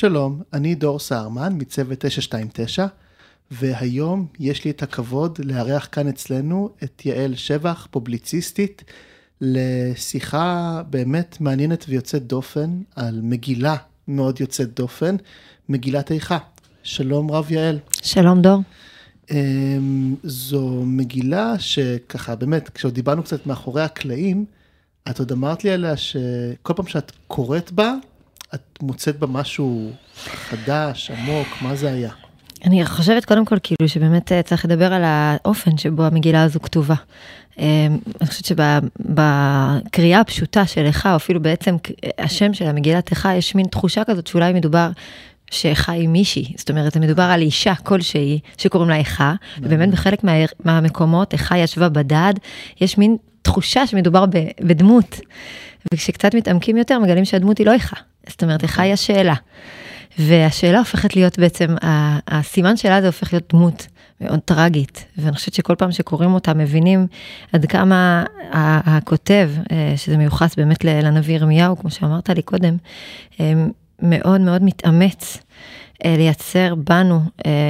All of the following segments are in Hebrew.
שלום, אני דור סהרמן מצוות 929, והיום יש לי את הכבוד לארח כאן אצלנו את יעל שבח, פובליציסטית, לשיחה באמת מעניינת ויוצאת דופן על מגילה מאוד יוצאת דופן, מגילת איכה. שלום רב יעל. שלום דור. אמ, זו מגילה שככה באמת, כשעוד דיברנו קצת מאחורי הקלעים, את עוד אמרת לי עליה שכל פעם שאת קוראת בה, מוצאת בה משהו חדש, עמוק, מה זה היה? אני חושבת קודם כל כאילו שבאמת אה, צריך לדבר על האופן שבו המגילה הזו כתובה. אמ, אני חושבת שבקריאה הפשוטה של איכה, או אפילו בעצם השם של המגילת איכה, יש מין תחושה כזאת שאולי מדובר שאיכה היא מישהי, זאת אומרת, זה מדובר על אישה כלשהי שקוראים לה איכה, ובאמת בחלק מה, מהמקומות איכה ישבה בדד, יש מין תחושה שמדובר בדמות, וכשקצת מתעמקים יותר מגלים שהדמות היא לא איכה, זאת אומרת, איכה היא השאלה. והשאלה הופכת להיות בעצם, הסימן שלה זה הופך להיות דמות מאוד טרגית, ואני חושבת שכל פעם שקוראים אותה מבינים עד כמה הכותב, אה, שזה מיוחס באמת לנביא ירמיהו, כמו שאמרת לי קודם, אה, מאוד מאוד מתאמץ אה, לייצר בנו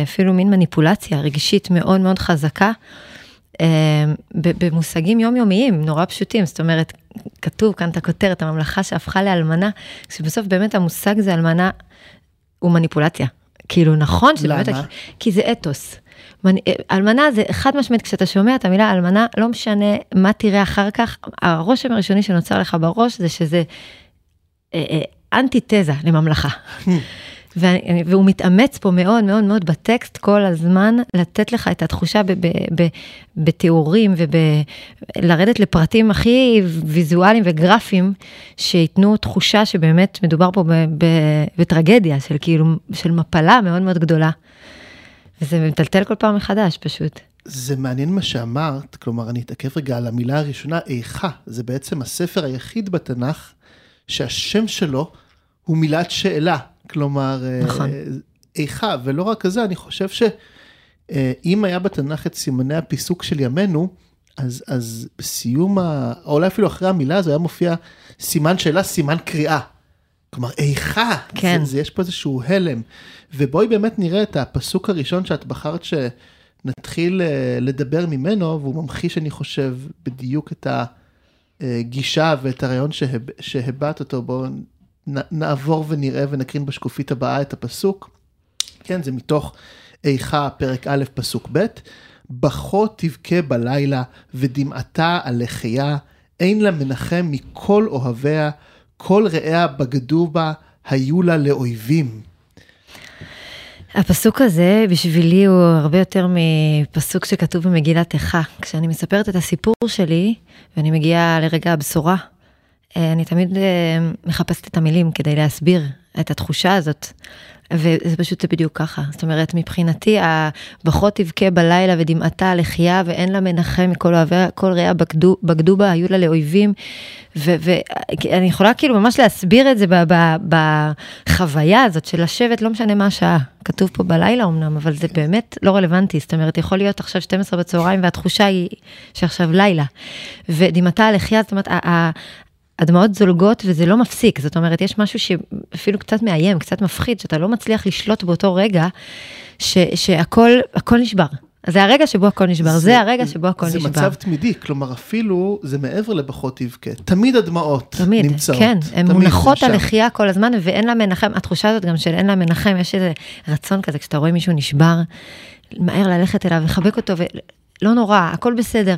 אפילו מין מניפולציה רגשית מאוד מאוד חזקה. במושגים יומיומיים, נורא פשוטים, זאת אומרת, כתוב כאן את הכותרת, הממלכה שהפכה לאלמנה, שבסוף באמת המושג זה אלמנה הוא מניפולציה. כאילו, נכון שבאמת... למה? כי זה אתוס. אלמנה זה חד משמעית, כשאתה שומע את המילה אלמנה, לא משנה מה תראה אחר כך, הרושם הראשוני שנוצר לך בראש זה שזה אה, אה, אנטיתזה לממלכה. והוא מתאמץ פה מאוד מאוד מאוד בטקסט כל הזמן לתת לך את התחושה בתיאורים ולרדת לפרטים הכי ויזואליים וגרפיים שייתנו תחושה שבאמת מדובר פה בטרגדיה של כאילו, של מפלה מאוד מאוד גדולה. וזה מטלטל כל פעם מחדש פשוט. זה מעניין מה שאמרת, כלומר אני אתעכב רגע על המילה הראשונה, איכה, זה בעצם הספר היחיד בתנ"ך שהשם שלו הוא מילת שאלה. כלומר, אה, נכון. איכה, ולא רק זה, אני חושב שאם היה בתנ"ך את סימני הפיסוק של ימינו, אז, אז בסיום, ה... או אולי אפילו אחרי המילה הזו היה מופיע סימן שאלה, סימן קריאה. כלומר, איכה, כן. זה, זה, יש פה איזשהו הלם. ובואי באמת נראה את הפסוק הראשון שאת בחרת שנתחיל אה, לדבר ממנו, והוא ממחיש, אני חושב, בדיוק את הגישה ואת הרעיון שהב, שהבעת אותו. בואו נעבור ונראה ונקרין בשקופית הבאה את הפסוק. כן, זה מתוך איכה פרק א' פסוק ב', בכו תבכה בלילה ודמעתה על לחייה, אין לה מנחם מכל אוהביה, כל רעיה בגדו בה, היו לה לאויבים. הפסוק הזה בשבילי הוא הרבה יותר מפסוק שכתוב במגילת איכה. כשאני מספרת את הסיפור שלי ואני מגיעה לרגע הבשורה, אני תמיד אה, מחפשת את המילים כדי להסביר את התחושה הזאת. וזה פשוט בדיוק ככה, זאת אומרת, מבחינתי, הבכות תבכה בלילה ודמעתה לחייה ואין לה מנחם מכל אוהביה, כל רעה בגדו, בגדו בה, היו לה לאויבים. ואני יכולה כאילו ממש להסביר את זה בחוויה הזאת של לשבת, לא משנה מה השעה. כתוב פה בלילה אמנם, אבל זה באמת לא רלוונטי, זאת אומרת, יכול להיות עכשיו 12 בצהריים והתחושה היא שעכשיו לילה. ודמעתה לחייה, זאת אומרת, הדמעות זולגות וזה לא מפסיק, זאת אומרת, יש משהו שאפילו קצת מאיים, קצת מפחיד, שאתה לא מצליח לשלוט באותו רגע, ש, שהכל הכל נשבר. זה הרגע שבו הכל נשבר, זה, זה הרגע שבו הכל זה נשבר. זה מצב תמידי, כלומר אפילו זה מעבר לבכות תבכה, תמיד הדמעות תמיד, נמצאות. כן, הן מונחות על לחייה כל הזמן ואין לה מנחם, התחושה הזאת גם של אין לה מנחם, יש איזה רצון כזה, כשאתה רואה מישהו נשבר, מהר ללכת אליו, לחבק אותו, ולא נורא, הכל בסדר.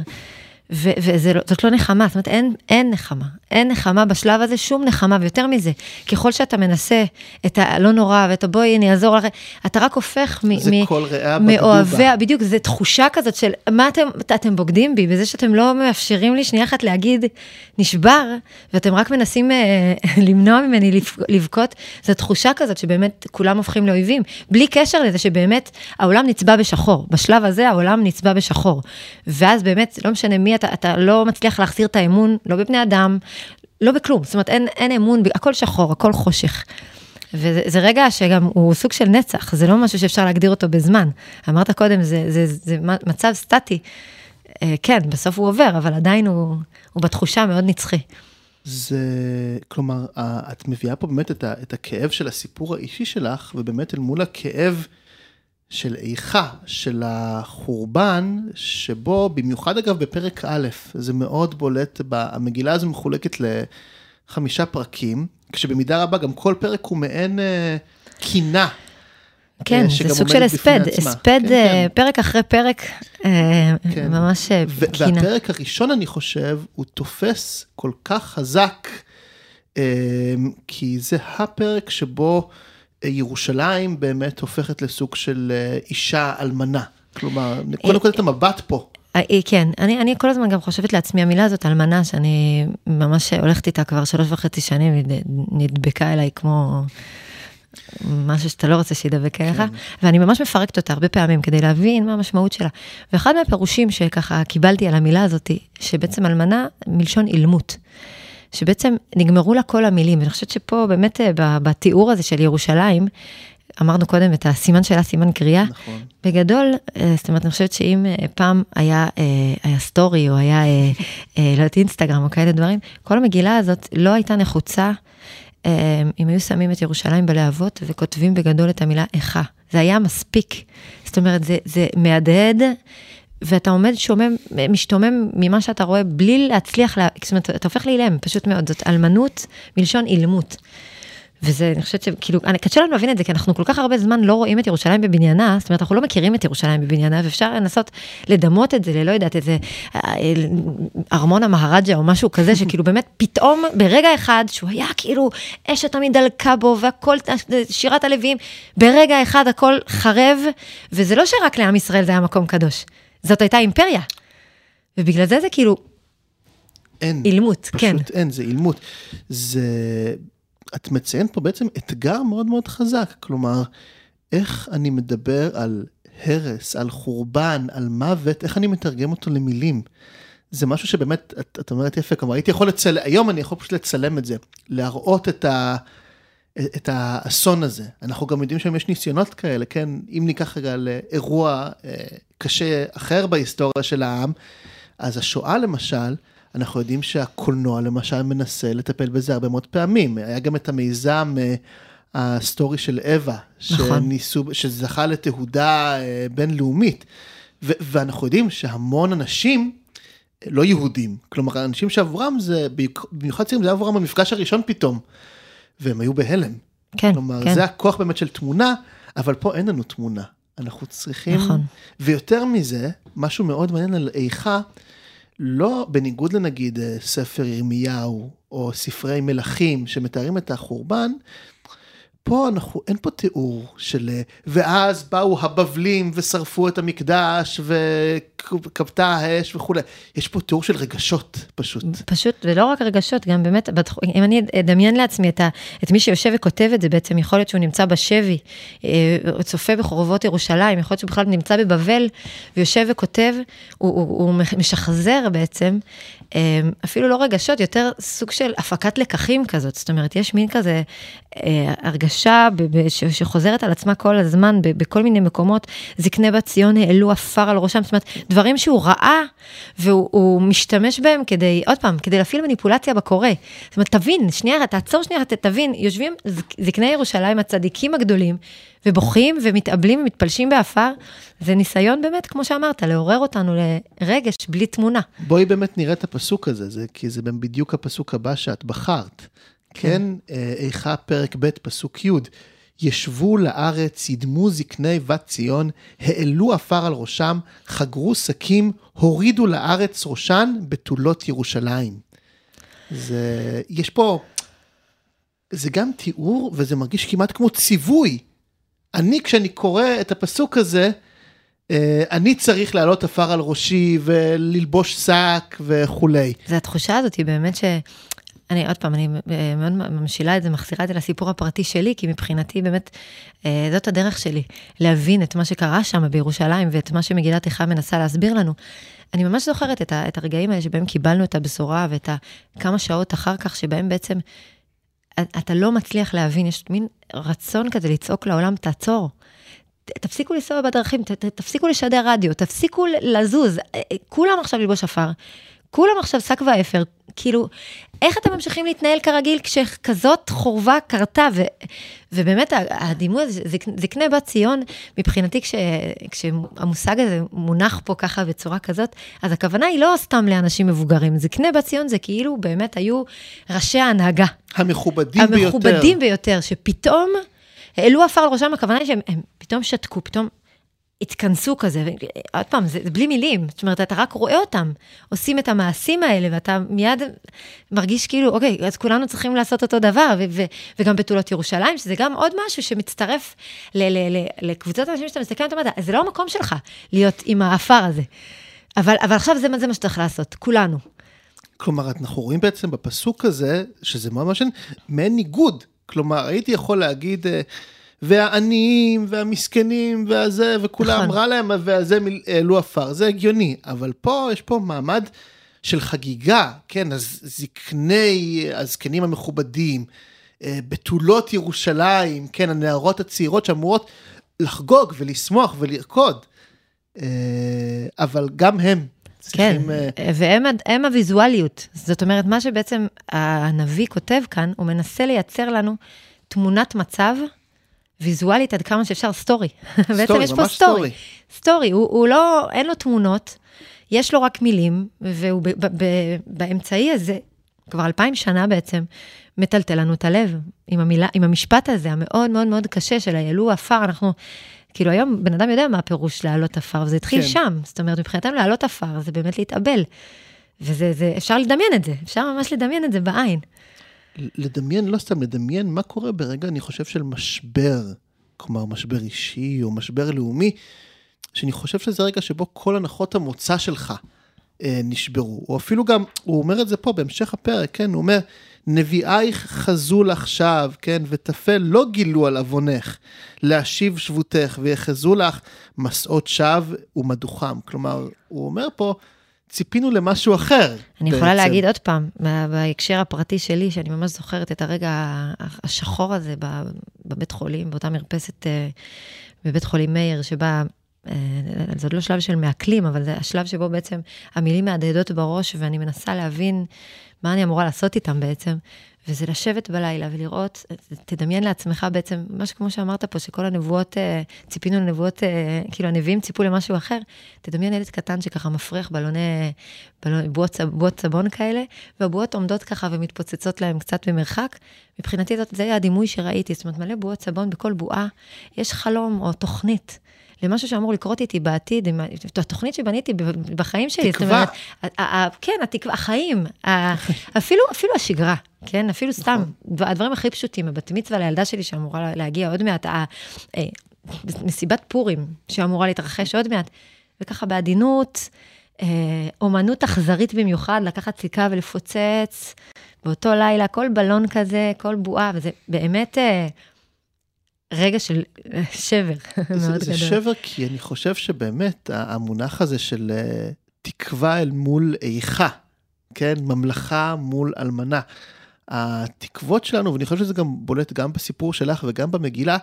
וזאת לא נחמה, זאת אומרת, אין, אין נחמה. אין נחמה בשלב הזה, שום נחמה, ויותר מזה, ככל שאתה מנסה את הלא נורא ואת הבואי, אני אעזור לך, אתה רק הופך מ... זה מ, כל ריאה מאוהביה, בדיוק, זו תחושה כזאת של, מה אתם, אתם בוגדים בי, בזה שאתם לא מאפשרים לי שנייה אחת להגיד, נשבר, ואתם רק מנסים אה, למנוע ממני לבכות, זו תחושה כזאת שבאמת כולם הופכים לאויבים, בלי קשר לזה שבאמת העולם נצבע בשחור, בשלב הזה העולם נצבע בשחור, ואז באמת, לא משנה מי אתה, אתה לא מצליח להחזיר את האמון, לא בבני אדם, לא בכלום, זאת אומרת, אין, אין אמון, הכל שחור, הכל חושך. וזה רגע שגם הוא סוג של נצח, זה לא משהו שאפשר להגדיר אותו בזמן. אמרת קודם, זה, זה, זה, זה מצב סטטי. אה, כן, בסוף הוא עובר, אבל עדיין הוא, הוא בתחושה מאוד נצחי. זה, כלומר, את מביאה פה באמת את, ה, את הכאב של הסיפור האישי שלך, ובאמת אל מול הכאב של איכה, של החורבן, שבו, במיוחד אגב בפרק א', זה מאוד בולט, המגילה הזו מחולקת לחמישה פרקים, כשבמידה רבה גם כל פרק הוא מעין אה, קינה. כן, זה סוג של הספד, הספד כן, כן. פרק אחרי פרק, כן. ממש קינה. והפרק הראשון, אני חושב, הוא תופס כל כך חזק, כי זה הפרק שבו ירושלים באמת הופכת לסוג של אישה אלמנה. כלומר, קודם כל את המבט פה. כן, אני, אני כל הזמן גם חושבת לעצמי, המילה הזאת, אלמנה, שאני ממש הולכת איתה כבר שלוש וחצי שנים, היא נדבקה אליי כמו משהו שאתה לא רוצה שידבק אליך, כן. ואני ממש מפרקת אותה הרבה פעמים כדי להבין מה המשמעות שלה. ואחד מהפירושים שככה קיבלתי על המילה הזאת, שבעצם אלמנה מלשון אילמות. שבעצם נגמרו לה כל המילים, ואני חושבת שפה באמת אה, בתיאור הזה של ירושלים, אמרנו קודם את הסימן שלה, סימן קריאה. נכון. בגדול, אה, זאת אומרת, אני חושבת שאם אה, פעם היה, היה סטורי, או היה, לא יודעת, אינסטגרם, או כאלה דברים, כל המגילה הזאת לא הייתה נחוצה אם היו שמים את ירושלים בלהבות וכותבים בגדול את המילה איכה. זה היה מספיק. זאת אומרת, זה, זה מהדהד, ואתה עומד שומם, משתומם ממה שאתה רואה, בלי להצליח, לה... זאת אומרת, אתה הופך לאילם, פשוט מאוד. זאת אלמנות מלשון אילמות. וזה, אני חושבת שכאילו, קשה לנו להבין את זה, כי אנחנו כל כך הרבה זמן לא רואים את ירושלים בבניינה, זאת אומרת, אנחנו לא מכירים את ירושלים בבניינה, ואפשר לנסות לדמות את זה ללא יודעת, איזה אה, ארמון המהרג'ה או משהו כזה, שכאילו באמת פתאום ברגע אחד, שהוא היה כאילו אש שתמיד דלקה בו, והכל, שירת הלווים, ברגע אחד הכל חרב, וזה לא שרק לעם ישראל זה היה מקום קדוש, זאת הייתה אימפריה. ובגלל זה זה כאילו... אין. אילמות, כן. פשוט אין, זה אילמות. זה... את מציינת פה בעצם אתגר מאוד מאוד חזק, כלומר, איך אני מדבר על הרס, על חורבן, על מוות, איך אני מתרגם אותו למילים. זה משהו שבאמת, את, את אומרת יפה, כלומר, הייתי יכול לצלם, היום אני יכול פשוט לצלם את זה, להראות את, ה, את האסון הזה. אנחנו גם יודעים שם יש ניסיונות כאלה, כן? אם ניקח רגע לאירוע אה, קשה אחר בהיסטוריה של העם, אז השואה למשל, אנחנו יודעים שהקולנוע למשל מנסה לטפל בזה הרבה מאוד פעמים. היה גם את המיזם, אה, הסטורי של אווה, נכון. שניסו, שזכה לתהודה אה, בינלאומית. ו- ואנחנו יודעים שהמון אנשים, לא יהודים, כלומר, אנשים שעבורם זה, במיוחד צעירים, זה היה עבורם המפגש הראשון פתאום, והם היו בהלם. כן, כלומר, כן. זה הכוח באמת של תמונה, אבל פה אין לנו תמונה. אנחנו צריכים, נכון. ויותר מזה, משהו מאוד מעניין על איכה, לא, בניגוד לנגיד אה, ספר ירמיהו, או ספרי מלכים שמתארים את החורבן, פה אנחנו, אין פה תיאור של ואז באו הבבלים ושרפו את המקדש וכבתה האש וכולי. יש פה תיאור של רגשות פשוט. פשוט, ולא רק רגשות, גם באמת, אם אני אדמיין לעצמי את, ה, את מי שיושב וכותב את זה בעצם, יכול להיות שהוא נמצא בשבי, אה, צופה בחורבות ירושלים, יכול להיות שהוא בכלל נמצא בבבל ויושב וכותב, הוא, הוא, הוא משחזר בעצם, אה, אפילו לא רגשות, יותר סוג של הפקת לקחים כזאת. זאת אומרת, יש מין כזה אה, הרגשה שחוזרת על עצמה כל הזמן בכל מיני מקומות, זקני בת ציון העלו עפר על ראשם, זאת אומרת, דברים שהוא ראה והוא משתמש בהם כדי, עוד פעם, כדי להפעיל מניפולציה בקורא. זאת אומרת, תבין, שנייה, תעצור שנייה, תבין, יושבים זקני ירושלים, הצדיקים הגדולים, ובוכים ומתאבלים ומתפלשים בעפר, זה ניסיון באמת, כמו שאמרת, לעורר אותנו לרגש בלי תמונה. בואי באמת נראה את הפסוק הזה, זה, כי זה בדיוק הפסוק הבא שאת בחרת. כן, אה, איכה פרק ב', פסוק י', ישבו לארץ, ידמו זקני בת ציון, העלו עפר על ראשם, חגרו שקים, הורידו לארץ ראשן בתולות ירושלים. זה, יש פה, זה גם תיאור וזה מרגיש כמעט כמו ציווי. אני, כשאני קורא את הפסוק הזה, אה, אני צריך להעלות עפר על ראשי וללבוש שק וכולי. זה התחושה הזאת היא באמת ש... אני עוד פעם, אני אה, מאוד ממשילה את זה, מחזירה את זה לסיפור הפרטי שלי, כי מבחינתי באמת, אה, זאת הדרך שלי, להבין את מה שקרה שם בירושלים ואת מה שמגילת איכה מנסה להסביר לנו. אני ממש זוכרת את, ה, את הרגעים האלה שבהם קיבלנו את הבשורה ואת הכמה שעות אחר כך, שבהם בעצם אתה לא מצליח להבין, יש מין רצון כזה לצעוק לעולם, תעצור. תפסיקו לנסוע בדרכים, ת, תפסיקו לשדר רדיו, תפסיקו לזוז, אה, כולם עכשיו ללבוש עפר. כולם עכשיו שק ואפר, כאילו, איך אתם ממשיכים להתנהל כרגיל כשכזאת חורבה קרתה? ו, ובאמת, הדימוי הזה, זקני בת ציון, מבחינתי, כש, כשהמושג הזה מונח פה ככה בצורה כזאת, אז הכוונה היא לא סתם לאנשים מבוגרים. זקני בת ציון זה כאילו באמת היו ראשי ההנהגה. המכובדים, המכובדים ביותר. המכובדים ביותר, שפתאום העלו עפר על ראשם, הכוונה היא שהם פתאום שתקו, פתאום התכנסו כזה, עוד פעם, זה, בלי מילים, זאת אומרת, אתה רק רואה אותם עושים את המעשים האלה, ואתה מיד מרגיש כאילו, אוקיי, אז כולנו צריכים לעשות אותו דבר, וגם בתולות ירושלים, שזה גם עוד משהו שמצטרף לקבוצות אנשים שאתה מסתכל ואתה אומר, זה לא המקום שלך להיות עם האפר הזה. אבל, אבל עכשיו זה, זה מה שצריך לעשות, כולנו. כלומר, אנחנו רואים בעצם בפסוק הזה, שזה ממש מעין ניגוד. כלומר, הייתי יכול להגיד... אה, והעניים והמסכנים והזה, וכולם נכון. רע להם, והזה העלו עפר, זה הגיוני, אבל פה יש פה מעמד של חגיגה, כן, אז זקני הזקנים המכובדים, אה, בתולות ירושלים, כן, הנערות הצעירות שאמורות לחגוג ולשמוח ולרקוד, אה, אבל גם הם צריכים... כן, אה, והם הוויזואליות. זאת אומרת, מה שבעצם הנביא כותב כאן, הוא מנסה לייצר לנו תמונת מצב ויזואלית עד כמה שאפשר סטורי. סטורי, בעצם יש פה סטורי. סטורי, הוא, הוא לא, אין לו תמונות, יש לו רק מילים, והוא ב, ב, ב, באמצעי הזה, כבר אלפיים שנה בעצם, מטלטל לנו את הלב עם, המילה, עם המשפט הזה, המאוד מאוד מאוד קשה של העלו עפר, אנחנו... כאילו היום בן אדם יודע מה הפירוש להעלות עפר, וזה התחיל כן. שם. זאת אומרת, מבחינתנו להעלות עפר זה באמת להתאבל. וזה, זה, אפשר לדמיין את זה, אפשר ממש לדמיין את זה בעין. לדמיין, לא סתם לדמיין, מה קורה ברגע, אני חושב, של משבר, כלומר משבר אישי או משבר לאומי, שאני חושב שזה רגע שבו כל הנחות המוצא שלך אה, נשברו. או אפילו גם, הוא אומר את זה פה בהמשך הפרק, כן, הוא אומר, נביאייך חזו לך שווא, כן, ותפל לא גילו על עוונך, להשיב שבותך, ויחזו לך מסעות שווא ומדוכם. כלומר, הוא אומר פה, ציפינו למשהו אחר. אני בעצם. יכולה להגיד עוד פעם, בהקשר הפרטי שלי, שאני ממש זוכרת את הרגע השחור הזה בבית חולים, באותה מרפסת אה, בבית חולים מאיר, שבה, אה, זה עוד לא שלב של מעכלים, אבל זה השלב שבו בעצם המילים מהדהדות בראש, ואני מנסה להבין מה אני אמורה לעשות איתם בעצם. וזה לשבת בלילה ולראות, תדמיין לעצמך בעצם, ממש כמו שאמרת פה, שכל הנבואות, אה, ציפינו לנבואות, אה, כאילו הנביאים ציפו למשהו אחר, תדמיין ילד קטן שככה מפריח בלוני, בלוני בועות, בועות צבון כאלה, והבועות עומדות ככה ומתפוצצות להם קצת במרחק. מבחינתי זאת, זה היה הדימוי שראיתי, זאת אומרת, מלא בועות צבון בכל בועה, יש חלום או תוכנית. למשהו שאמור לקרות איתי בעתיד, עם התוכנית שבניתי בחיים שלי. תקווה. זאת אומרת, כן, התקווה, החיים, אפילו, אפילו השגרה, כן? אפילו סתם, נכון. הדברים הכי פשוטים, הבת מצווה לילדה שלי שאמורה להגיע עוד מעט, אה, מסיבת פורים שאמורה להתרחש עוד מעט, וככה בעדינות, אה, אומנות אכזרית במיוחד, לקחת סיכה ולפוצץ באותו לילה, כל בלון כזה, כל בועה, וזה באמת... אה, רגע של שבר מאוד גדול. זה שבר כי אני חושב שבאמת המונח הזה של אה, תקווה אל מול איכה, כן? ממלכה מול אלמנה. התקוות שלנו, ואני חושב שזה גם בולט גם בסיפור שלך וגם במגילה,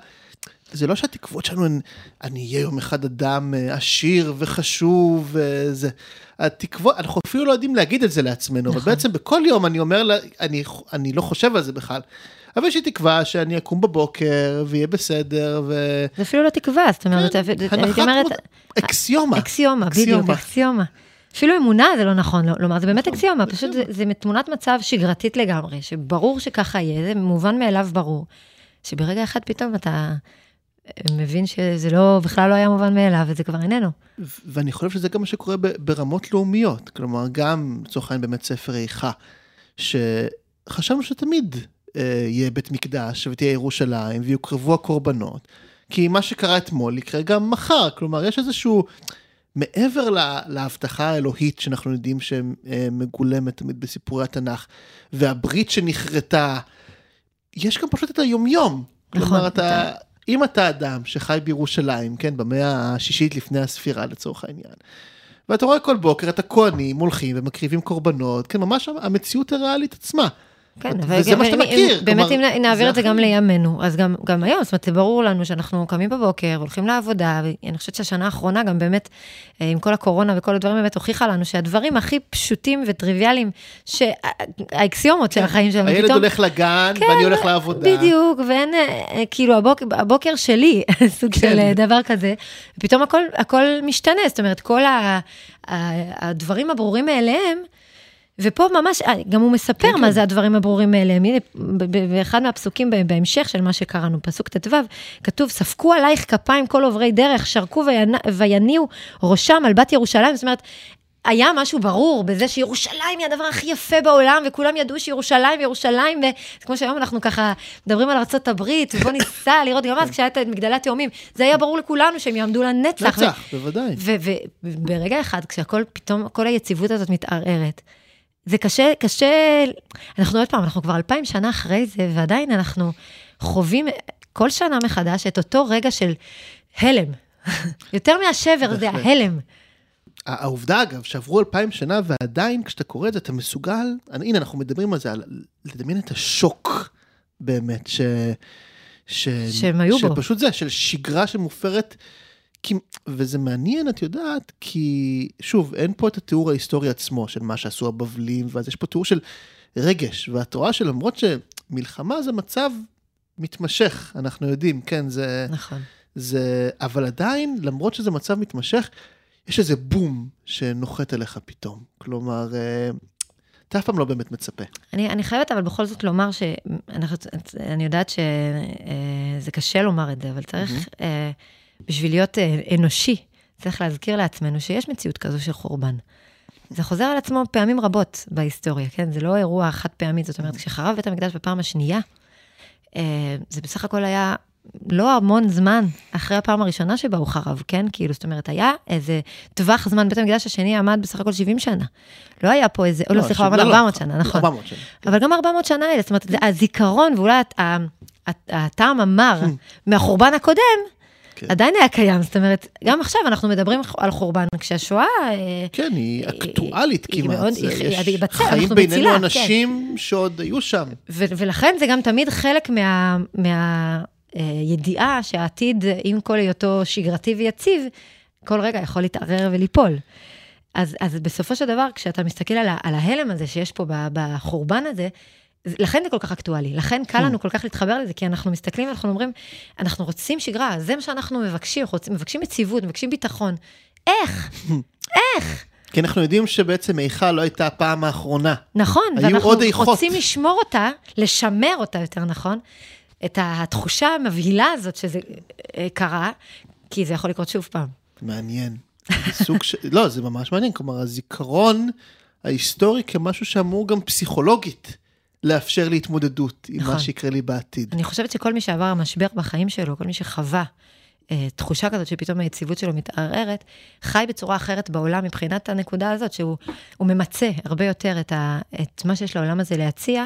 זה לא שהתקוות שלנו הן, אני אהיה יום אחד אדם אה, עשיר וחשוב, וזה. התקוות, אנחנו אפילו לא יודעים להגיד את זה לעצמנו, נכון. ובעצם בכל יום אני אומר, לה, אני, אני לא חושב על זה בכלל. אבל יש לי תקווה שאני אקום בבוקר ויהיה בסדר ו... זה אפילו לא תקווה, זאת אומרת, כן, הייתי אומרת... אקסיומה. אקסיומה, בדיוק, אקסיומה. אפילו אמונה זה לא נכון לומר, זה באמת נכון, אקסיומה, פשוט זה, תמונת מצב שגרתית לגמרי, שברור שככה יהיה, זה מובן מאליו ברור, שברגע אחד פתאום אתה מבין שזה לא, בכלל לא היה מובן מאליו, וזה כבר איננו. ואני חושב שזה גם מה שקורה ברמות לאומיות, כלומר, גם לצורך העניין באמת ספר איכה, שחשבנו שתמיד יהיה בית מקדש ותהיה ירושלים ויוקרבו הקורבנות. כי מה שקרה אתמול יקרה גם מחר, כלומר יש איזשהו, מעבר לה, להבטחה האלוהית שאנחנו יודעים שמגולמת תמיד בסיפורי התנ"ך, והברית שנכרתה, יש גם פשוט את היומיום. נכון. כלומר, אתה, אם אתה אדם שחי בירושלים, כן, במאה השישית לפני הספירה לצורך העניין, ואתה רואה כל בוקר את הכוהנים הולכים ומקריבים קורבנות, כן, ממש המציאות הריאלית עצמה. כן, וזה מה שאתה מכיר. באמת כלומר, אם נעביר זה את זה גם. לימינו, אז גם, גם היום, זאת אומרת, זה ברור לנו שאנחנו קמים בבוקר, הולכים לעבודה, ואני חושבת שהשנה האחרונה גם באמת, אה, עם כל הקורונה וכל הדברים, באמת הוכיחה לנו שהדברים הכי פשוטים וטריוויאליים, שהאקסיומות של החיים שלנו, הילד פתאום... הולך לגן, כן, ואני הולך לעבודה. בדיוק, ואין, אה, אה, כאילו, הבוק, הבוקר שלי, סוג כן. של דבר כזה, ופתאום הכל, הכל משתנה, זאת אומרת, כל ה, הדברים הברורים מאליהם, ופה ממש, אה, גם הוא מספר כן, מה כן. זה הדברים הברורים מאליהם. הנה, באחד מהפסוקים בהמשך של מה שקראנו, פסוק ט"ו, כתוב, ספקו עלייך כפיים כל עוברי דרך, שרקו ויניעו ראשם על בת ירושלים. זאת אומרת, היה משהו ברור בזה שירושלים היא הדבר הכי יפה בעולם, וכולם ידעו שירושלים, ירושלים, וזה כמו שהיום אנחנו ככה מדברים על הברית, ובוא ניסע לראות, גם אז כשהיה את מגדלי התאומים, זה היה ברור לכולנו שהם יעמדו לנצח. נצח, בוודאי. וברגע אחד, כשהכל פתאום, כל היציבות הזאת מתערערת, זה קשה, קשה, אנחנו עוד פעם, אנחנו כבר אלפיים שנה אחרי זה, ועדיין אנחנו חווים כל שנה מחדש את אותו רגע של הלם. יותר מהשבר, זה. ההלם. העובדה, אגב, שעברו אלפיים שנה, ועדיין כשאתה קורא את זה, אתה מסוגל, הנה, אנחנו מדברים על זה, על לדמיין את השוק, באמת, ש... ש... שהם היו בו. שפשוט זה, של שגרה שמופרת, כי... וזה מעניין, את יודעת, כי, שוב, אין פה את התיאור ההיסטורי עצמו, של מה שעשו הבבלים, ואז יש פה תיאור של רגש, ואת רואה שלמרות שמלחמה זה מצב מתמשך, אנחנו יודעים, כן, זה... נכון. זה, אבל עדיין, למרות שזה מצב מתמשך, יש איזה בום שנוחת עליך פתאום. כלומר, אה, אתה אף פעם לא באמת מצפה. אני, אני חייבת אבל בכל זאת לומר שאני יודעת שזה קשה לומר את זה, אבל צריך, אה, בשביל להיות אה, אנושי, צריך להזכיר לעצמנו שיש מציאות כזו של חורבן. זה חוזר על עצמו פעמים רבות בהיסטוריה, כן? זה לא אירוע חד פעמי, זאת אומרת, כשחרב בית המקדש בפעם השנייה, אה, זה בסך הכל היה לא המון זמן אחרי הפעם הראשונה שבה הוא חרב, כן? כאילו, זאת אומרת, היה איזה טווח זמן, בית המקדש השני עמד בסך הכל 70 שנה. לא היה פה איזה, או לא, סליחה, הוא עמד 400 שנה, נכון. 400 שנה. אבל גם 400 שנה האלה, זאת אומרת, הזיכרון ואולי הטעם המר מהחורבן הקודם, כן. עדיין היה קיים. זאת אומרת, גם עכשיו אנחנו מדברים על חורבן, כשהשואה... אה, כן, היא אקטואלית היא כמעט. מאוד- זה- היא- יש היא בצל, חיים בינינו בצילה, כן. אנשים שעוד היו שם. ו- ולכן זה גם תמיד חלק מה... מה אה, ידיעה שהעתיד, עם כל היותו שגרתי ויציב, כל רגע יכול להתערער וליפול. אז, אז בסופו של דבר, כשאתה מסתכל על, ה- על ההלם הזה שיש פה ב- בחורבן הזה, זה- לכן זה כל כך אקטואלי, לכן קל לנו כל כך להתחבר לזה, כי אנחנו מסתכלים ואנחנו אומרים, אנחנו רוצים שגרה, זה מה שאנחנו מבקשים, רוצים, מבקשים יציבות, מבקשים ביטחון. איך? איך? כי אנחנו יודעים שבעצם איכה לא הייתה הפעם האחרונה. נכון, ואנחנו. רוצים לשמור אותה, לשמר אותה יותר נכון, את התחושה המבהילה הזאת שזה אה, קרה, כי זה יכול לקרות שוב פעם. מעניין. סוג ש... לא, זה ממש מעניין. כלומר, הזיכרון ההיסטורי כמשהו שאמור גם פסיכולוגית לאפשר לי התמודדות עם נכון. מה שיקרה לי בעתיד. אני חושבת שכל מי שעבר משבר בחיים שלו, כל מי שחווה אה, תחושה כזאת שפתאום היציבות שלו מתערערת, חי בצורה אחרת בעולם מבחינת הנקודה הזאת, שהוא הוא ממצה הרבה יותר את, ה, את מה שיש לעולם הזה להציע,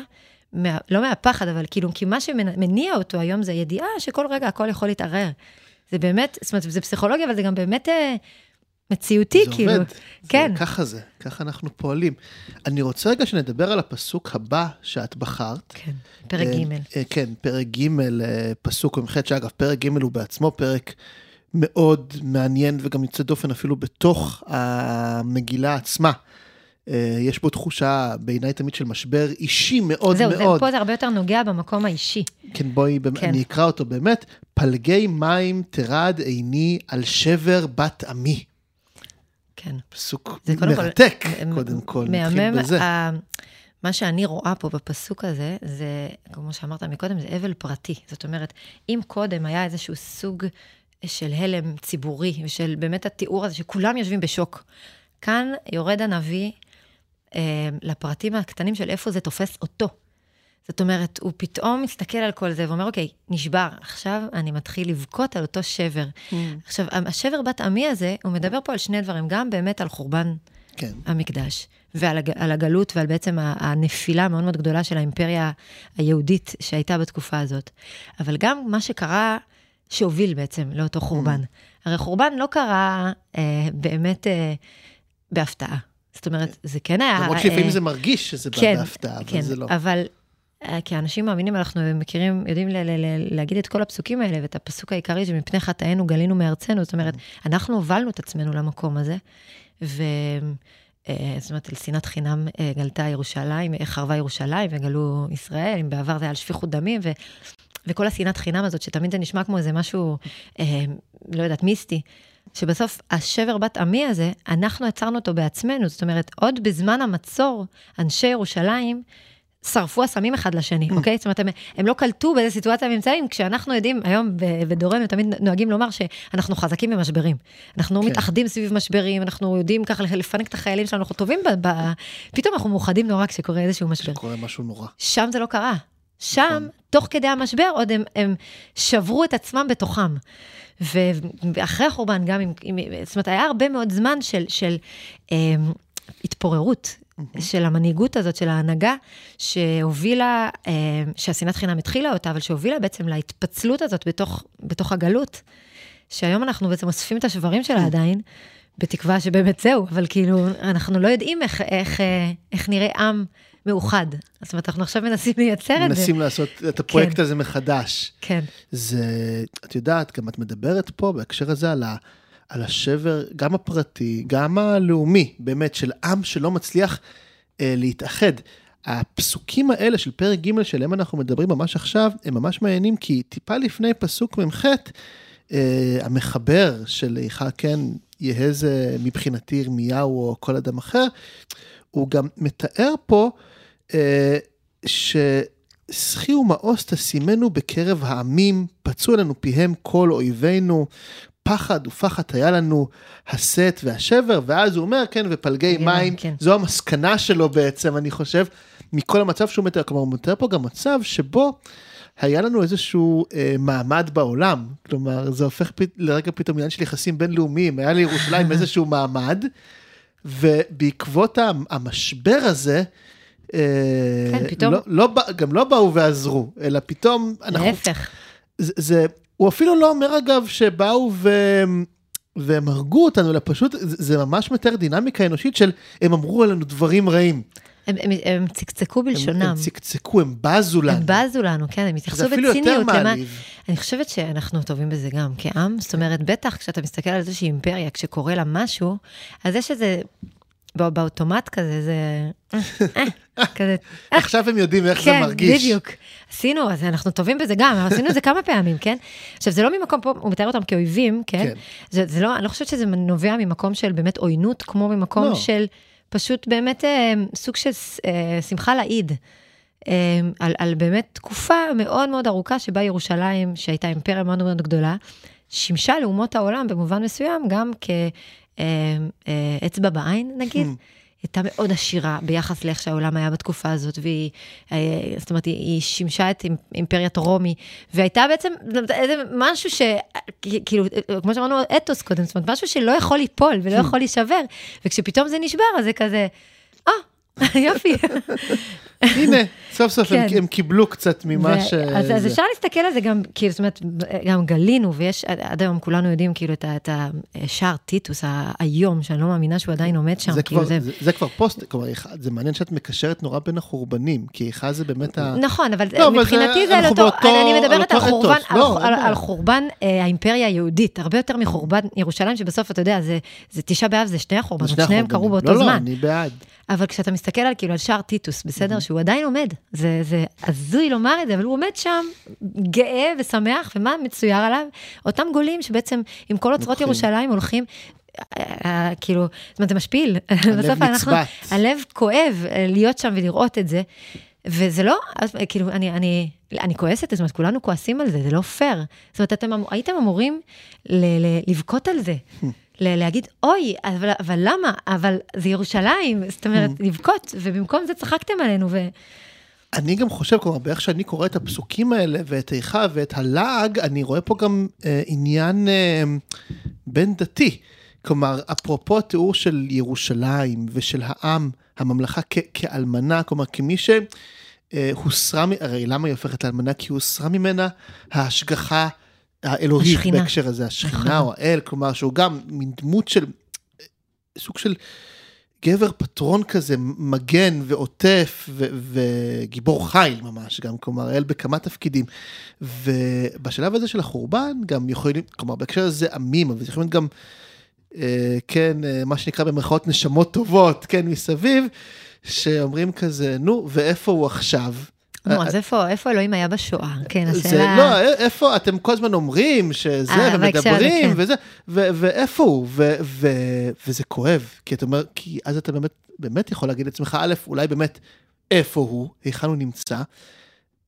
מה, לא מהפחד, אבל כאילו, כי מה שמניע אותו היום זה ידיעה שכל רגע הכל יכול להתערער. זה באמת, זאת אומרת, זה פסיכולוגיה, אבל זה גם באמת אה, מציאותי, זה כאילו. עובד. כן. זה, ככה זה, ככה אנחנו פועלים. אני רוצה רגע שנדבר על הפסוק הבא שאת בחרת. כן, פרק אה, ג'. אה, כן, פרק ג', אה, פסוק במ"ח, שאגב, פרק ג' הוא בעצמו פרק מאוד מעניין וגם יוצא דופן אפילו בתוך המגילה עצמה. יש בו תחושה בעיניי תמיד של משבר אישי מאוד זהו, זה, מאוד. פה זה הרבה יותר נוגע במקום האישי. כן, בואי. כן. אני אקרא אותו באמת. פלגי מים תרד עיני על שבר בת עמי. כן. פסוק כל- מרתק, מ- קודם כל, נתחיל בזה. ה- מה שאני רואה פה בפסוק הזה, זה, כמו שאמרת מקודם, זה אבל פרטי. זאת אומרת, אם קודם היה איזשהו סוג של הלם ציבורי, ושל באמת התיאור הזה שכולם יושבים בשוק, כאן יורד הנביא אה, לפרטים הקטנים של איפה זה תופס אותו. זאת אומרת, הוא פתאום מסתכל על כל זה ואומר, אוקיי, נשבר, עכשיו אני מתחיל לבכות על אותו שבר. Mm. עכשיו, השבר בת עמי הזה, הוא מדבר פה על שני דברים, גם באמת על חורבן כן, המקדש, ועל הג, הגלות ועל בעצם הנפילה המאוד מאוד גדולה של האימפריה היהודית שהייתה בתקופה הזאת. אבל גם מה שקרה, שהוביל בעצם לאותו חורבן. הרי חורבן לא קרה אה, באמת אה, בהפתעה. זאת אומרת, זה כן היה... למרות שלפעמים אה, זה מרגיש שזה בא כן, בהפתעה, אבל כן, זה לא. אבל אה, כאנשים מאמינים, אנחנו מכירים, יודעים ל- ל- ל- להגיד את כל הפסוקים האלה, ואת הפסוק העיקרי שמפני חטאינו גלינו מארצנו, זאת אומרת, אנחנו הובלנו את עצמנו למקום הזה, ו... אה, זאת אומרת, על שנאת חינם אה, גלתה ירושלים, חרבה ירושלים וגלו ישראל, אם בעבר זה היה על שפיכות דמים, ו... וכל השנאת חינם הזאת, שתמיד זה נשמע כמו איזה משהו, אה, לא יודעת, מיסטי, שבסוף השבר בת עמי הזה, אנחנו יצרנו אותו בעצמנו. זאת אומרת, עוד בזמן המצור, אנשי ירושלים, שרפו אסמים אחד לשני, mm. אוקיי? זאת אומרת, הם, הם לא קלטו באיזה סיטואציה הם נמצאים, כשאנחנו יודעים, היום בדורנו תמיד נוהגים לומר שאנחנו חזקים במשברים. אנחנו כן. מתאחדים סביב משברים, אנחנו יודעים ככה לפנק את החיילים שלנו, אנחנו טובים ב... ב פתאום אנחנו מאוחדים נורא כשקורה איזשהו משבר. כשקורה משהו נורא. שם זה לא קרה. שם, נכון. תוך כדי המשבר, עוד הם, הם שברו את עצמם בתוכם. ואחרי החורבן, גם עם, עם, זאת אומרת, היה הרבה מאוד זמן של, של אה, התפוררות, mm-hmm. של המנהיגות הזאת, של ההנהגה, שהובילה, אה, שהשנאת חינם התחילה אותה, אבל שהובילה בעצם להתפצלות הזאת בתוך, בתוך הגלות, שהיום אנחנו בעצם אוספים את השברים שלה mm. עדיין, בתקווה שבאמת זהו, אבל כאילו, אנחנו לא יודעים איך, איך, אה, איך נראה עם. מאוחד. זאת אומרת, אנחנו עכשיו מנסים לייצר את זה. מנסים לעשות את הפרויקט כן. הזה מחדש. כן. זה, את יודעת, גם את מדברת פה בהקשר הזה על, ה, על השבר, גם הפרטי, גם הלאומי, באמת, של עם שלא מצליח אה, להתאחד. הפסוקים האלה של פרק ג' שלהם אנחנו מדברים ממש עכשיו, הם ממש מעניינים, כי טיפה לפני פסוק מ"ח, אה, המחבר של איכה כן יהא זה מבחינתי ירמיהו או כל אדם אחר, הוא גם מתאר פה אה, ששחי ומאוס תשימנו בקרב העמים, פצעו לנו פיהם כל אויבינו, פחד ופחד היה לנו הסט והשבר, ואז הוא אומר, כן, ופלגי מים, כן. זו המסקנה שלו בעצם, אני חושב, מכל המצב שהוא מתאר, כלומר, הוא מתאר פה גם מצב שבו היה לנו איזשהו אה, מעמד בעולם, כלומר, זה הופך פ... לרגע פתאום עניין של יחסים בינלאומיים, היה לירושלים איזשהו מעמד, ובעקבות המשבר הזה, אה, כן, פתאום. לא, לא, גם לא באו ועזרו, אלא פתאום אנחנו... להפך. זה, זה, הוא אפילו לא אומר אגב שבאו ו... והם הרגו אותנו, אלא פשוט, זה, ממש מתאר דינמיקה אנושית של הם אמרו עלינו דברים רעים. הם, הם, הם צקצקו בלשונם. הם, הם צקצקו, הם בזו לנו. הם בזו לנו, כן, הם התייחסו בציניות. זה אפילו יותר מעליב. אני חושבת שאנחנו טובים בזה גם כעם, זאת אומרת, בטח כשאתה מסתכל על איזושהי אימפריה, כשקורה לה משהו, אז יש איזה באוטומט כזה, זה... אה, אה, כזה... אה. עכשיו הם יודעים איך זה כן, מרגיש. כן, בדיוק. עשינו, אז אנחנו טובים בזה גם, עשינו את זה כמה פעמים, כן? עכשיו, זה לא ממקום פה, הוא מתאר אותם כאויבים, כן? כן. זה, זה לא, אני לא חושבת שזה נובע ממקום של באמת עוינות, כמו ממקום לא. של פשוט באמת סוג של שמחה לאיד. על, על באמת תקופה מאוד מאוד ארוכה שבה ירושלים, שהייתה אימפריה מאוד מאוד גדולה, שימשה לאומות העולם במובן מסוים גם כ... אה, אה, אצבע בעין, נגיד. Hmm. הייתה מאוד עשירה ביחס לאיך שהעולם היה בתקופה הזאת, והיא, אה, זאת אומרת, היא, היא שימשה את אימפריית רומי, והייתה בעצם איזה משהו ש... כאילו, כמו שאמרנו, אתוס קודם, זאת אומרת, משהו שלא יכול ליפול ולא hmm. יכול להישבר, וכשפתאום זה נשבר, אז זה כזה, אה, יופי. הנה, סוף סוף כן. הם, הם קיבלו קצת ממה ש... אז, אז אפשר להסתכל על זה גם, כאילו, זאת אומרת, גם גלינו, ויש, עד היום כולנו יודעים, כאילו, את, את השער טיטוס האיום, שאני לא מאמינה שהוא עדיין עומד שם, זה כאילו כבר, זה... זה, זה כבר פוסט, כלומר, זה מעניין שאת מקשרת נורא בין החורבנים, כי אחד זה באמת ה... נכון, אבל לא, מבחינתי זה על אותו, באותו, אני מדברת על, על חורבן, על, לא, על, על חורבן אה, האימפריה היהודית, הרבה יותר מחורבן ירושלים, שבסוף, אתה יודע, זה, זה תשעה באב, זה שני החורבנות, שניהם קרו באותו לא, זמן. לא, לא, אני בעד. אבל כשאתה מסתכל על כאילו על שער טיטוס, בסדר, שהוא עדיין עומד, זה, זה הזוי לומר את זה, אבל הוא עומד שם גאה ושמח, ומה מצויר עליו? אותם גולים שבעצם עם כל אוצרות ירושלים הולכים, אה, אה, כאילו, זאת אומרת, זה משפיל. הלב נצבט. הלב כואב אה, להיות שם ולראות את זה. וזה לא, כאילו, אני, אני, אני כועסת, זאת אומרת, כולנו כועסים על זה, זה לא פייר. זאת אומרת, אתם אמ-, הייתם אמורים ל, ל, לבכות על זה. להגיד, אוי, אבל, אבל למה? אבל זה ירושלים, זאת אומרת. לבכות, ובמקום זה צחקתם עלינו. ו... אני גם חושב, כלומר, באיך שאני קורא את הפסוקים האלה, ואת איכה ואת הלעג, אני רואה פה גם אה, עניין אה, בין דתי. כלומר, אפרופו התיאור של ירושלים ושל העם, הממלכה כ- כאלמנה, כלומר, כמי שהוסרה, אה, הרי למה היא הופכת לאלמנה? כי הוסרה ממנה ההשגחה האלוהית השכינה. בהקשר הזה, השכינה נכון. או האל, כלומר שהוא גם מין דמות של, סוג של גבר פטרון כזה, מגן ועוטף ו- וגיבור חיל ממש, גם כלומר, אל בכמה תפקידים. ובשלב הזה של החורבן, גם יכולים, כלומר, בהקשר הזה עמים, אבל יכולים גם, אה, כן, אה, מה שנקרא במרכאות נשמות טובות, כן, מסביב, שאומרים כזה, נו, ואיפה הוא עכשיו? נו, אז איפה, איפה אלוהים היה בשואה? כן, השאלה... לא, איפה, אתם כל הזמן אומרים שזה, אה, ומדברים, כן. וזה, ואיפה הוא? וזה כואב, כי אתה אומר, כי אז אתה באמת, באמת יכול להגיד לעצמך, א', אולי באמת, איפה הוא, היכן הוא נמצא,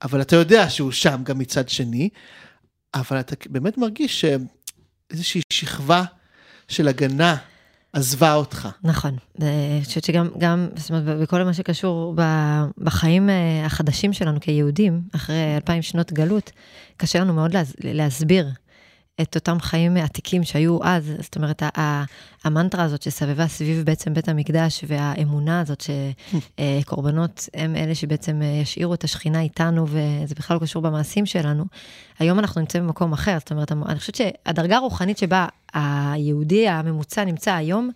אבל אתה יודע שהוא שם גם מצד שני, אבל אתה באמת מרגיש שאיזושהי שכבה של הגנה עזבה אותך. נכון, אני חושבת שגם, גם, זאת אומרת, בכל מה שקשור בחיים אה, החדשים שלנו כיהודים, אחרי אלפיים שנות גלות, קשה לנו מאוד להס, להסביר את אותם חיים עתיקים שהיו אז, זאת אומרת, המנטרה הזאת שסבבה סביב בעצם בית המקדש, והאמונה הזאת שקורבנות הם אלה שבעצם אה, ישאירו את השכינה איתנו, וזה בכלל לא קשור במעשים שלנו. היום אנחנו נמצאים במקום אחר, זאת אומרת, אני חושבת שהדרגה הרוחנית שבה היהודי הממוצע נמצא היום,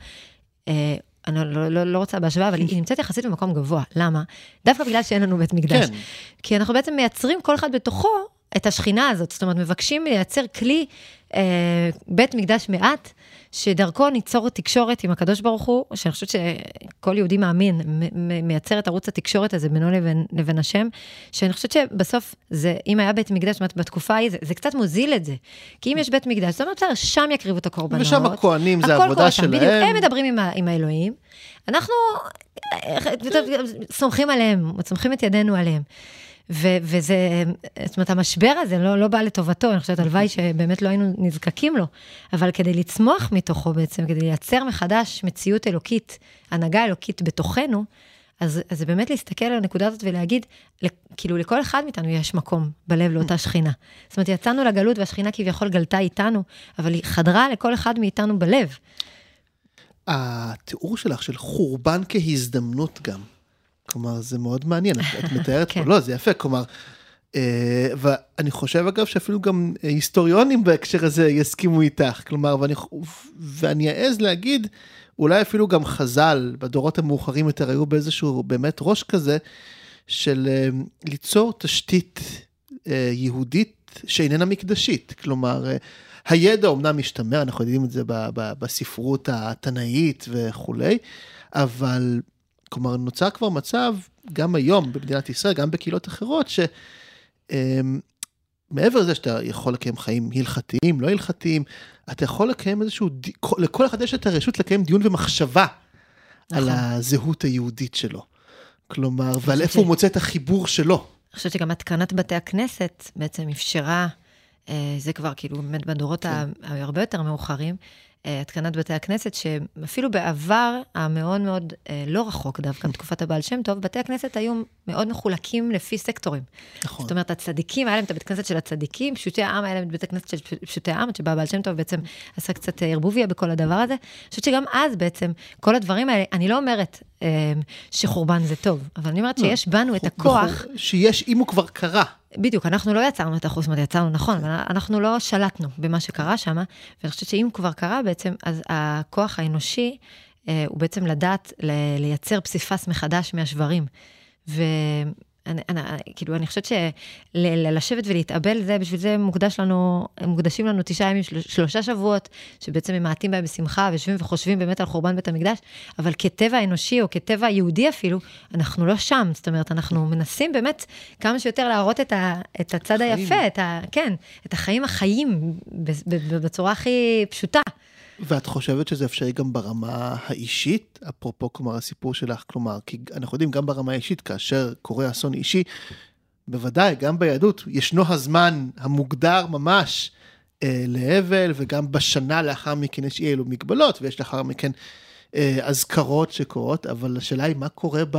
אה, אני לא, לא, לא רוצה בהשוואה, אבל היא נמצאת יחסית במקום גבוה. למה? דווקא בגלל שאין לנו בית מקדש. כן. כי אנחנו בעצם מייצרים כל אחד בתוכו את השכינה הזאת. זאת אומרת, מבקשים לייצר כלי, אה, בית מקדש מעט, שדרכו ניצור תקשורת עם הקדוש ברוך הוא, שאני חושבת שכל יהודי מאמין מייצר את ערוץ התקשורת הזה בינו לבין, לבין השם, שאני חושבת שבסוף, זה, אם היה בית מקדש, זאת אומרת, בתקופה ההיא, זה, זה קצת מוזיל את זה. כי אם יש בית מקדש, זאת אומרת, בסדר, שם יקריבו את הקורבנות. ושם הכוהנים זה שם, שלהם. בדיוק, הם מדברים עם, ה- עם האלוהים. אנחנו אה, סומכים עליהם, סומכים את ידינו עליהם. ו- וזה, זאת אומרת, המשבר הזה לא, לא בא לטובתו, אני חושבת, הלוואי שבאמת לא היינו נזקקים לו, אבל כדי לצמוח מתוכו בעצם, כדי לייצר מחדש מציאות אלוקית, הנהגה אלוקית בתוכנו, אז, אז זה באמת להסתכל על הנקודה הזאת ולהגיד, כאילו לכל אחד מאיתנו יש מקום בלב לאותה שכינה. זאת אומרת, יצאנו לגלות והשכינה כביכול גלתה איתנו, אבל היא חדרה לכל אחד מאיתנו בלב. התיאור שלך של חורבן כהזדמנות גם. כלומר, זה מאוד מעניין, את, מתארת כן. פה, לא, זה יפה, כלומר, אה, ואני חושב אגב שאפילו גם אה, היסטוריונים בהקשר הזה יסכימו איתך, כלומר, ואני, ואני אעז להגיד, אולי אפילו גם חז"ל בדורות המאוחרים יותר היו באיזשהו באמת ראש כזה, של אה, ליצור תשתית אה, יהודית שאיננה מקדשית, כלומר, אה, הידע אומנם משתמר, אנחנו יודעים את זה בספרות התנאית וכולי, אבל כלומר נוצר כבר מצב, גם היום במדינת ישראל, גם בקהילות אחרות, שמעבר לזה שאתה יכול לקיים חיים הלכתיים, לא הלכתיים, אתה יכול לקיים איזשהו, לכל אחד יש את הרשות לקיים דיון ומחשבה על נכון. הזהות היהודית שלו. כלומר, ועל איפה ש- הוא מוצא את החיבור שלו. אני חושבת שגם התקנת בתי הכנסת בעצם אפשרה, אה, זה כבר כאילו באמת בדורות ה- הרבה יותר מאוחרים, התקנת בתי הכנסת, שאפילו בעבר המאוד מאוד אה, לא רחוק דווקא, בתקופת הבעל שם טוב, בתי הכנסת היו מאוד מחולקים לפי סקטורים. נכון. זאת אומרת, הצדיקים, היה להם את הבית כנסת של הצדיקים, פשוטי העם, היה להם את בית הכנסת של פשוטי העם, עד שבא הבעל שם טוב בעצם עשה קצת אה, ערבוביה בכל הדבר הזה. אני חושבת שגם אז בעצם, כל הדברים האלה, אני לא אומרת שחורבן זה טוב, אבל אני אומרת שיש בנו את הכוח. שיש, אם הוא כבר קרה. בדיוק, אנחנו לא יצרנו את אומרת, יצרנו נכון, אבל אנחנו לא שלטנו במה שקרה שם, ואני חושבת שאם כבר קרה בעצם, אז הכוח האנושי אה, הוא בעצם לדעת לייצר פסיפס מחדש מהשברים. ואני, אני, כאילו, אני חושבת שלשבת ולהתאבל, זה, בשביל זה מוקדש לנו, מוקדשים לנו תשעה ימים, של, שלושה שבועות, שבעצם ממעטים בהם בשמחה, ויושבים וחושבים באמת על חורבן בית המקדש, אבל כטבע אנושי, או כטבע יהודי אפילו, אנחנו לא שם. זאת אומרת, אנחנו מנסים באמת כמה שיותר להראות את, ה, את הצד החיים. היפה, את ה, כן, את החיים החיים, בצורה הכי פשוטה. ואת חושבת שזה אפשרי גם ברמה האישית? אפרופו, כלומר, הסיפור שלך, כלומר, כי אנחנו יודעים גם ברמה האישית, כאשר קורה אסון אישי, בוודאי, גם ביהדות, ישנו הזמן המוגדר ממש אה, לאבל, וגם בשנה לאחר מכן יש אי אלו מגבלות, ויש לאחר מכן אה, אזכרות שקורות, אבל השאלה היא, מה קורה ב...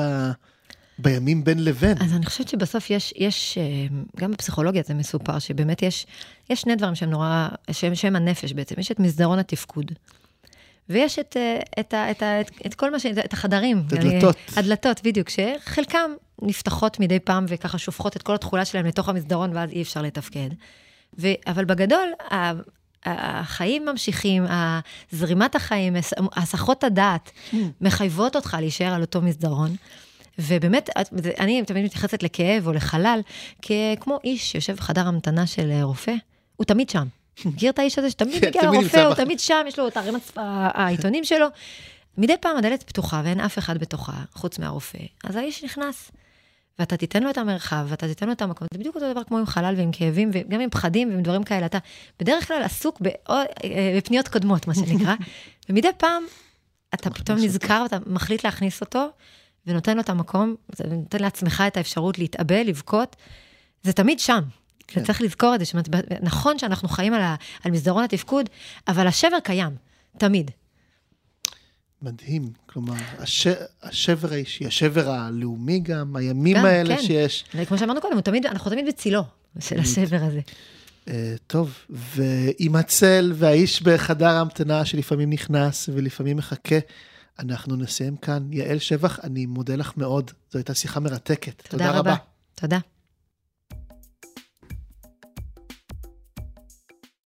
בימים בין לבין? אז אני חושבת שבסוף יש, יש, אה, גם בפסיכולוגיה זה מסופר, שבאמת יש, יש שני דברים שהם נורא, שהם, שהם הנפש בעצם. יש את מסדרון התפקוד, ויש את, אה, את, את, את, את כל מה ש... את החדרים. את הדלתות. הדלתות, בדיוק, שחלקם נפתחות מדי פעם וככה שופכות את כל התכולה שלהם לתוך המסדרון, ואז אי אפשר לתפקד. ו, אבל בגדול, החיים ממשיכים, זרימת החיים, הסחות הדעת, mm. מחייבות אותך להישאר על אותו מסדרון. ובאמת, אני תמיד מתייחסת לכאב או לחלל, כמו איש שיושב בחדר המתנה של רופא, הוא תמיד שם. מכיר את האיש הזה שתמיד כן, מגיע לרופא, הוא תמיד שם, יש לו את ערימת העיתונים שלו. מדי פעם הדלת פתוחה ואין אף אחד בתוכה, חוץ מהרופא, אז האיש נכנס. ואתה תיתן לו את המרחב, ואתה תיתן לו את המקום. זה בדיוק אותו דבר כמו עם חלל ועם כאבים, וגם עם פחדים ועם דברים כאלה. אתה בדרך כלל עסוק אה, בפניות קודמות, מה שנקרא, ומדי פעם אתה פתאום נזכר ואתה מחליט להכניס אותו, ונותן לו את המקום, נותן לעצמך את האפשרות להתאבל, לבכות. זה תמיד שם. כן. וצריך לזכור את זה, שמת, נכון שאנחנו חיים על, ה, על מסדרון התפקוד, אבל השבר קיים, תמיד. מדהים, כלומר, הש... השבר האישי, השבר הלאומי גם, הימים גם, האלה כן. שיש. כמו שאמרנו קודם, תמיד, אנחנו תמיד בצילו של השבר הזה. Uh, טוב, ועם הצל והאיש בחדר ההמתנה שלפעמים נכנס ולפעמים מחכה, אנחנו נסיים כאן. יעל שבח, אני מודה לך מאוד, זו הייתה שיחה מרתקת. תודה, תודה רבה. רבה. תודה.